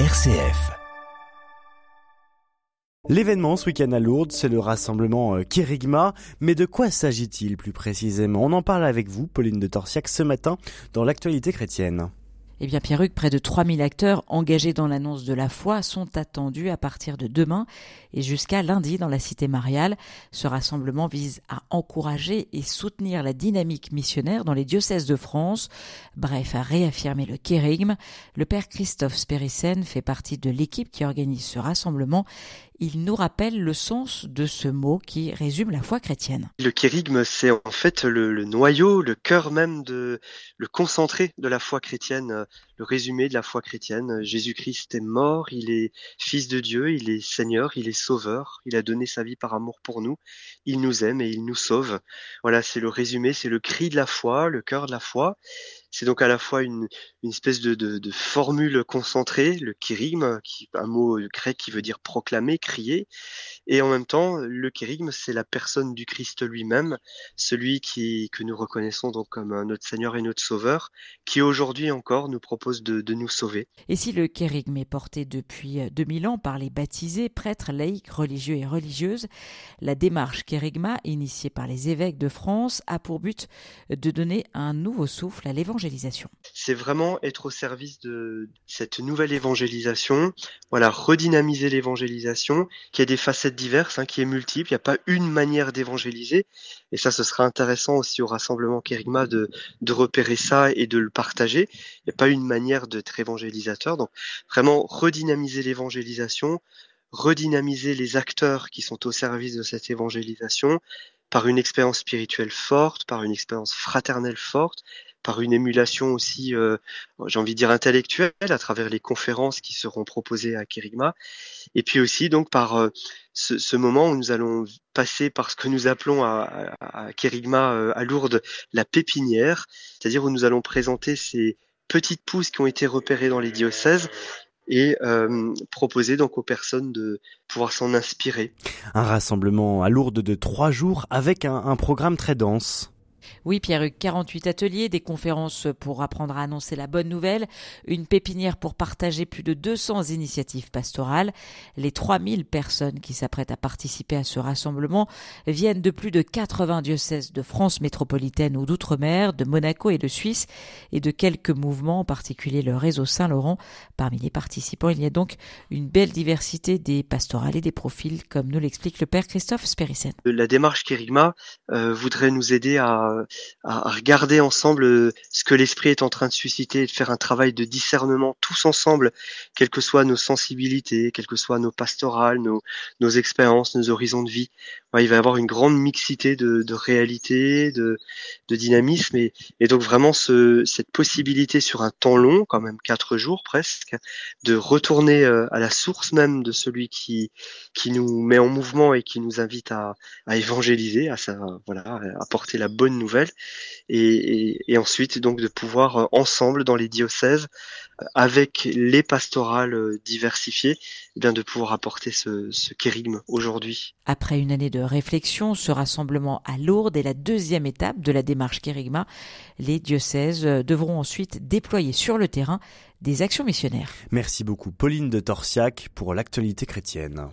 RCF. L'événement ce week-end à Lourdes, c'est le rassemblement euh, Kérigma. Mais de quoi s'agit-il plus précisément? On en parle avec vous, Pauline de Torsiac, ce matin dans l'actualité chrétienne. Eh bien, Pierruc, près de 3000 acteurs engagés dans l'annonce de la foi sont attendus à partir de demain et jusqu'à lundi dans la cité mariale. Ce rassemblement vise à encourager et soutenir la dynamique missionnaire dans les diocèses de France, bref, à réaffirmer le kérigme. Le père Christophe Spérissen fait partie de l'équipe qui organise ce rassemblement il nous rappelle le sens de ce mot qui résume la foi chrétienne. Le kérigme, c'est en fait le, noyau, le cœur même de, le concentré de la foi chrétienne, le résumé de la foi chrétienne. Jésus-Christ est mort, il est fils de Dieu, il est Seigneur, il est Sauveur, il a donné sa vie par amour pour nous, il nous aime et il nous sauve. Voilà, c'est le résumé, c'est le cri de la foi, le cœur de la foi. C'est donc à la fois une, espèce de, formule concentrée, le kérigme, qui, un mot grec qui veut dire proclamer, crier, et en même temps, le kérigme, c'est la personne du Christ lui-même, celui qui, que nous reconnaissons donc comme notre Seigneur et notre Sauveur, qui aujourd'hui encore nous propose de, de nous sauver. Et si le kérigme est porté depuis 2000 ans par les baptisés, prêtres, laïcs, religieux et religieuses, la démarche kérigma, initiée par les évêques de France, a pour but de donner un nouveau souffle à l'évangile c'est vraiment être au service de cette nouvelle évangélisation, voilà, redynamiser l'évangélisation, qui a des facettes diverses, hein, qui est multiple, il n'y a pas une manière d'évangéliser, et ça ce sera intéressant aussi au rassemblement Kérigma de, de repérer ça et de le partager, il n'y a pas une manière d'être évangélisateur, donc vraiment redynamiser l'évangélisation, redynamiser les acteurs qui sont au service de cette évangélisation par une expérience spirituelle forte, par une expérience fraternelle forte, par une émulation aussi, euh, j'ai envie de dire intellectuelle, à travers les conférences qui seront proposées à Kérigma, et puis aussi donc par euh, ce, ce, moment où nous allons passer par ce que nous appelons à, à, à euh, à Lourdes la pépinière, c'est-à-dire où nous allons présenter ces petites pousses qui ont été repérées dans les diocèses et euh, proposer donc aux personnes de pouvoir s'en inspirer. Un rassemblement à Lourdes de trois jours avec un, un programme très dense. Oui, Pierre, 48 ateliers, des conférences pour apprendre à annoncer la bonne nouvelle, une pépinière pour partager plus de 200 initiatives pastorales. Les 3000 personnes qui s'apprêtent à participer à ce rassemblement viennent de plus de 80 diocèses de France métropolitaine ou d'outre-mer, de Monaco et de Suisse, et de quelques mouvements, en particulier le réseau Saint-Laurent. Parmi les participants, il y a donc une belle diversité des pastorales et des profils, comme nous l'explique le père Christophe Spérissen. La démarche Kérigma euh, voudrait nous aider à à, regarder ensemble euh, ce que l'esprit est en train de susciter et de faire un travail de discernement tous ensemble, quelles que soient nos sensibilités, quelles que soient nos pastorales, nos, nos expériences, nos horizons de vie. Il va y avoir une grande mixité de, de réalités, de, dynamisme et, donc vraiment ce, cette possibilité sur un temps long, quand même quatre jours presque, de retourner euh, à la source même de celui qui, nous met en mouvement et qui nous invite à, évangéliser, à à porter la bonne nouvelle, et, ensuite donc de pouvoir euh, ensemble dans les diocèses, euh, avec les pastorales diversifiées, eh de pouvoir apporter ce, ce kérigme aujourd'hui. Après une année de réflexion, ce rassemblement à Lourdes est la deuxième étape de la démarche kérigma. Les diocèses devront ensuite déployer sur le terrain des actions missionnaires. Merci beaucoup Pauline de Torsiac pour l'actualité chrétienne.